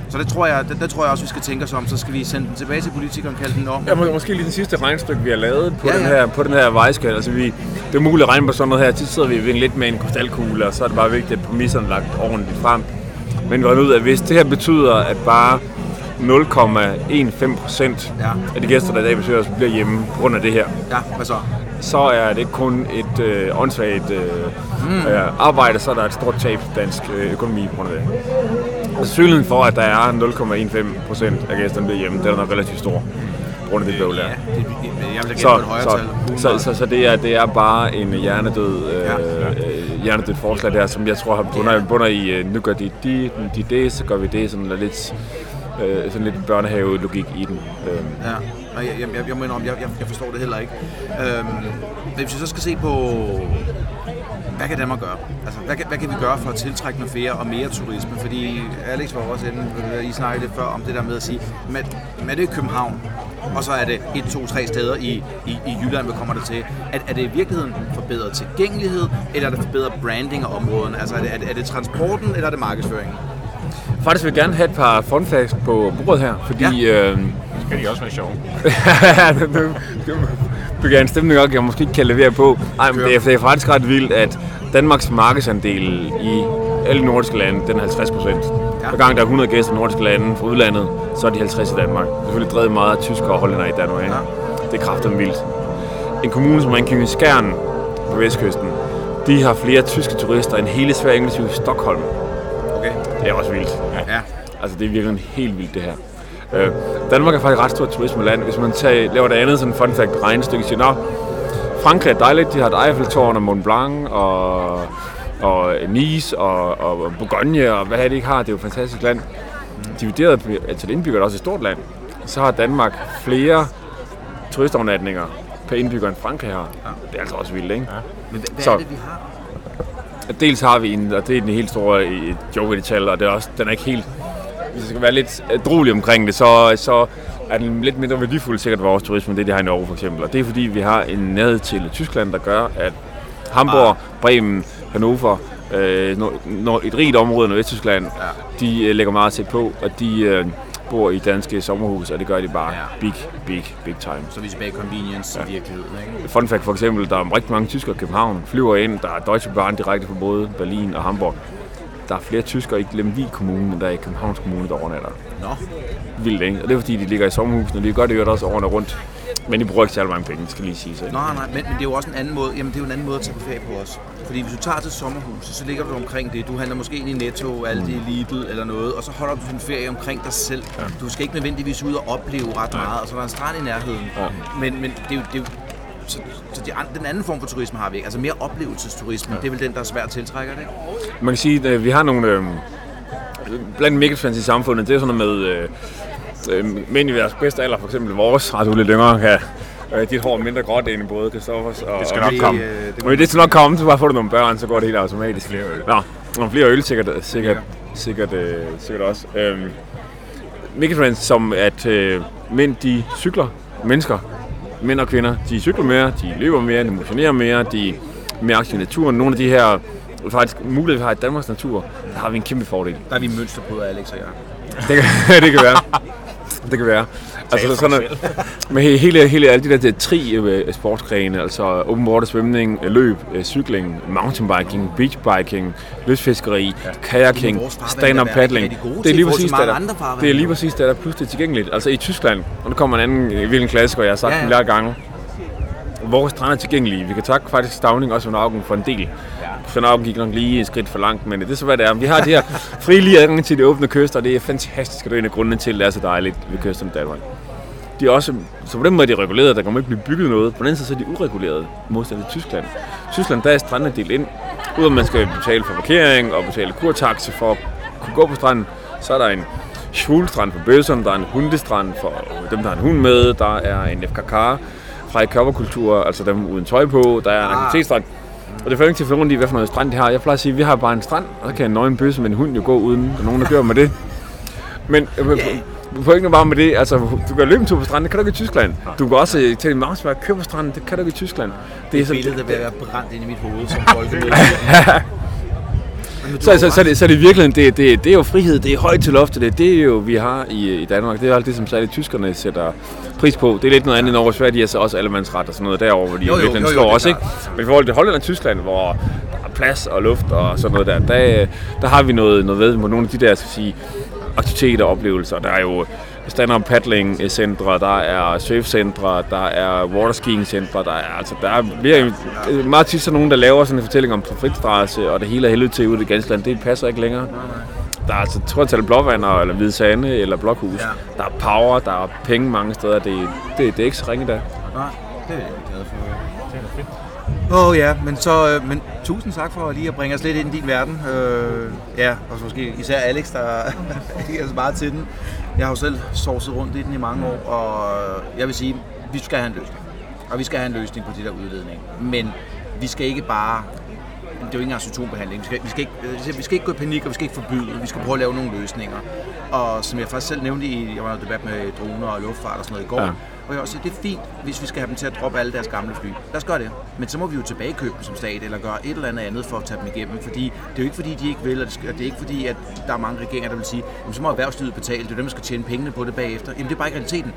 Så det tror jeg, det, det tror jeg også, vi skal tænke os om. Så skal vi sende den tilbage til politikeren, kalde den om. Ja, må, måske lige den sidste regnstykke, vi har lavet på, Ja. Den, her, på den her vejskal. Altså, vi, det er muligt at regne på sådan noget her. Tit sidder vi ved lidt med en krystalkugle, og så er det bare vigtigt, at præmisserne er lagt ordentligt frem. Men vi ud af, hvis det her betyder, at bare 0,15 procent Ja. af de gæster, der i dag besøger os, bliver hjemme på grund af det her, Ja, hvad så? så er det ikke kun et øh, åndssvagt øh, mm. øh, arbejde, så er der et stort tab dansk øh, økonomi på grund af det. Sandsynligheden for, at der er 0,15 procent af gæsterne bliver hjemme, den er nok relativt stor grund af det bøvl der. Ja, det, jeg vil Så, et så, tal. så, så, så det, er, det er bare en hjernedød, øh, Ja. øh, hjernedød forslag der, som jeg tror har bunder, bunder i, øh, nu gør de, de, de det, så gør vi det, sådan der lidt, øh, sådan lidt børnehave-logik i den. Øh, Ja, jeg, jeg, jeg, jeg mener om, jeg, jeg, jeg forstår det heller ikke. Øhm, men hvis vi så skal se på, hvad kan Danmark gøre? Altså, hvad kan, hvad kan vi gøre for at tiltrække noget flere og mere turisme? Fordi Alex var også inde, I snakkede lidt før om det der med at sige, men er det i København, og så er det et, to, tre steder i, i, i Jylland, vi kommer der til. Er, er det i virkeligheden forbedret tilgængelighed, eller er det forbedret branding af områden? Altså, er det, er det, er det transporten, eller er det markedsføringen? Faktisk vil jeg gerne have et par fun facts på bordet her, fordi... Ja. Øh, Skal de også være sjove? bygger jeg en stemning op, jeg måske ikke kan levere på. Ej, men det er, det er faktisk ret vildt, at Danmarks markedsandel i alle nordiske lande, den er 50 procent. Ja. Hver gang der er 100 gæster i nordiske lande fra udlandet, så er de 50 i Danmark. Det er selvfølgelig drevet meget af tyskere og hollænder i Danmark. Ja. Det er kraftigt vildt. En kommune som Ringkøbing Skjern på vestkysten, de har flere tyske turister end hele Sverige, inklusive Stockholm. Okay. Det er også vildt. Ja. Altså, det er virkelig helt vildt, det her. Øh, Danmark er faktisk et ret stort turismeland. Hvis man tager, laver det andet sådan fun fact regnestykke, siger, Nå, Frankrig er dejligt, de har et Eiffeltårn og Mont Blanc og, og Nice og, og Bourgogne og hvad er det ikke har, det er jo et fantastisk land. Divideret på antal indbyggere er det også et stort land. Så har Danmark flere turistovernatninger per indbygger end Frankrig har. Det er altså også vildt, ikke? Men hvad, hvad Så- er det, vi har? Dels har vi en, og det er den helt store joke i detaljer, og det er også, den er ikke helt... Hvis jeg skal være lidt drolig omkring det, så, så er den lidt mindre værdifuld sikkert vores turisme, end det de har i Norge for eksempel. Og det er fordi, vi har en nærhed til Tyskland, der gør, at Hamburg, Bremen, Hannover, øh, no- no- et rigt område i Nordvesttyskland, Ja. de øh, lægger meget tæt på, og de, øh, bor i danske sommerhus, og det gør de bare Ja. big, big, big time. Så er vi tilbage i convenience ja. i virkeligheden, ikke? Fun fact for eksempel, der er rigtig mange tyskere i København, flyver ind, der er Deutsche Bahn direkte fra både Berlin og Hamburg. Der er flere tyskere i Lemvig Kommune, end der er i Københavns Kommune, der overnatter. Nå, Vildt, ikke? Og det er fordi, de ligger i sommerhusene, og de gør det jo også årene rundt. Men de bruger ikke særlig mange penge, skal lige sige. Så. Nå, nej, men, men det er jo også en anden måde, jamen det er jo en anden måde at tage på ferie på os. Fordi hvis du tager til sommerhuset, så ligger du omkring det. Du handler måske ind i Netto, Aldi, Lidl eller noget, og så holder du din ferie omkring dig selv. Ja. Du skal ikke nødvendigvis ud og opleve ret meget, og så er der en strand i nærheden. Ja. Men, men det er jo, det er jo så, så de, den anden form for turisme har vi ikke. Altså mere oplevelsesturisme, ja. det er vel den, der er svært at tiltrække, er det ikke? Man kan sige, at vi har nogle... Øh, blandt megafans i samfundet, det er sådan noget med øh, øh, mænd i deres bedste alder, for eksempel vores, altså du er lidt yngre, kan øh, dit hår er mindre gråt end i både Christoffers og... Det skal nok komme. øh, det Men det skal nok komme, så bare får du nogle børn, så går det helt automatisk. Flere øl. Nå, nogle flere øl sikkert, sikkert, sikkert, øh, sikkert også. Øhm, Megatrends som at øh, mænd de cykler, mennesker, mænd og kvinder, de cykler mere, de løber mere, de motionerer mere, de er mere aktive i naturen. Nogle af de her faktisk muligheder, vi har i Danmarks natur, der har vi en kæmpe fordel. Der er vi mønsterbrødre, Alex og jeg. Det kan, det kan være. Det kan være. Altså sådan noget, med he- hele, hele alle de der, der tri øh, sportsgrene, altså open water svømning, øh, løb, øh, cykling, mountainbiking, beachbiking, lystfiskeri, kajaking, Vores farvand stand-up er paddling. Det er lige præcis det, der, det er lige præcis det, der er pludselig tilgængeligt. Altså i Tyskland, og nu kommer en anden øh, virkelig klassiker, jeg har sagt Ja, ja, ja. ja. flere gange. Vores strand er tilgængelige. Vi kan takke faktisk Stavning og Svend for en del. Augen gik nok lige et skridt for langt, men det er så hvad det er. Vi har de her fri lige adgang til de åbne kyster, og det er fantastisk, og det er en af grundene til, at det er så dejligt ved kysterne i Danmark. De er også, så på den måde er de reguleret, der kommer ikke blive bygget noget. På den anden side så er de ureguleret, modsat i Tyskland. I Tyskland der er stranden delt ind. At man skal betale for parkering og betale kurtaxe for at kunne gå på stranden, så er der en schwulstrand for bøsserne, der er en hundestrand for dem, der har en hund med, der er en FKK fra i altså dem uden tøj på, der er en aktivitetsstrand. Og det får ikke til at rundt i, hvad for noget strand de har. Jeg plejer at sige, at vi har bare en strand, og så kan en nøgen bøsse med en hund jo gå uden, at nogen der gør med det. Men øh, pointen bare med det, altså du kan løbe en tur på stranden, det kan du ikke i Tyskland. Du kan også øh, til en mountainbike køre på stranden, det kan du ikke i Tyskland. Det er Det billede, der vil være brændt ind i mit hoved som folkemøde. Så, så, så, det, så det er virkelig, det, det, det er jo frihed, det er højt til loftet, det, det er jo, vi har i, i Danmark. Det er alt det, som særligt tyskerne sætter pris på. Det er lidt noget andet end over Sverige, de har så også allemandsret og sådan noget derovre, hvor de Jo, jo, virkelig jo, jo, slår også, ikke? Men i forhold til Holland og Tyskland, hvor der er plads og luft og sådan noget der, der, der har vi noget, noget ved på nogle af de der, skal sige, aktiviteter og oplevelser. Der er jo stand-up paddling centre, der er surfcentre, der er waterskiing centre, der er altså der er mere, meget tit så nogen der laver sådan en fortælling om Fritstrasse og det hele er helvede til ude i det ganske land. Det passer ikke længere. Der er altså tror jeg blåvander eller hvide sande eller blokhus. Ja. Der er power, der er penge mange steder. Det, det, det er ikke så ringe der. Nej, det er jeg glad for. Åh oh, ja, men så, øh, men tusind tak for lige at bringe os lidt ind i din verden. Øh, ja, og så måske især Alex, der ikke er så meget til den. Jeg har jo selv sovset rundt i den i mange år, og jeg vil sige, vi skal have en løsning. Og vi skal have en løsning på de der udledning. Men vi skal ikke bare det er jo ikke engang symptombehandling. Vi skal, vi, skal ikke, øh, vi skal ikke gå i panik, og vi skal ikke forbyde. Vi skal prøve at lave nogle løsninger. Og som jeg faktisk selv nævnte i, jeg var i debat med droner og luftfart og sådan noget i går, ja. Og jeg også siger, det er fint, hvis vi skal have dem til at droppe alle deres gamle fly. Lad os gøre det. Men så må vi jo tilbagekøbe dem som stat, eller gøre et eller andet andet for at tage dem igennem. Fordi det er jo ikke fordi, de ikke vil, det, og det er ikke fordi, at der er mange regeringer, der vil sige, jamen, så må erhvervslivet betale, det er dem, der skal tjene pengene på det bagefter. Jamen det er bare ikke realiteten.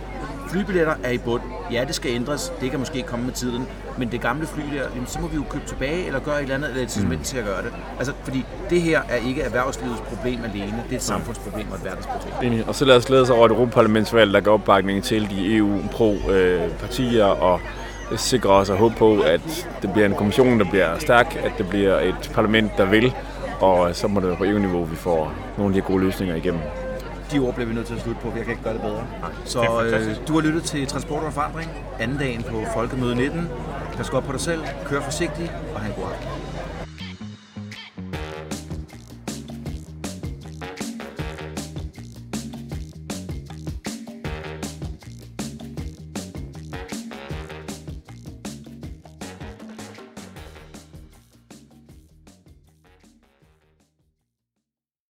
Flybilletter er i bund. Ja, det skal ændres. Det kan måske komme med tiden. Men det gamle fly der, jamen, så må vi jo købe tilbage, eller gøre et eller andet eller et incitament til at gøre det. Altså, fordi det her er ikke erhvervslivets problem alene. Det er et samfundsproblem og et verdensproblem. Og så lad os glæde os over et Europaparlamentsvalg, der gør opbakning til de EU-pro-partier og sikre os og håbe på, at det bliver en kommission, der bliver stærk, at det bliver et parlament, der vil, og så må det være på EU-niveau, vi får nogle af de gode løsninger igennem. De ord bliver vi nødt til at slutte på, for jeg kan ikke gøre det bedre. Så det øh, du har lyttet til Transport og Forandring, anden dagen på Folkemøde 19. Pas godt på dig selv, kør forsigtigt og have en god aften.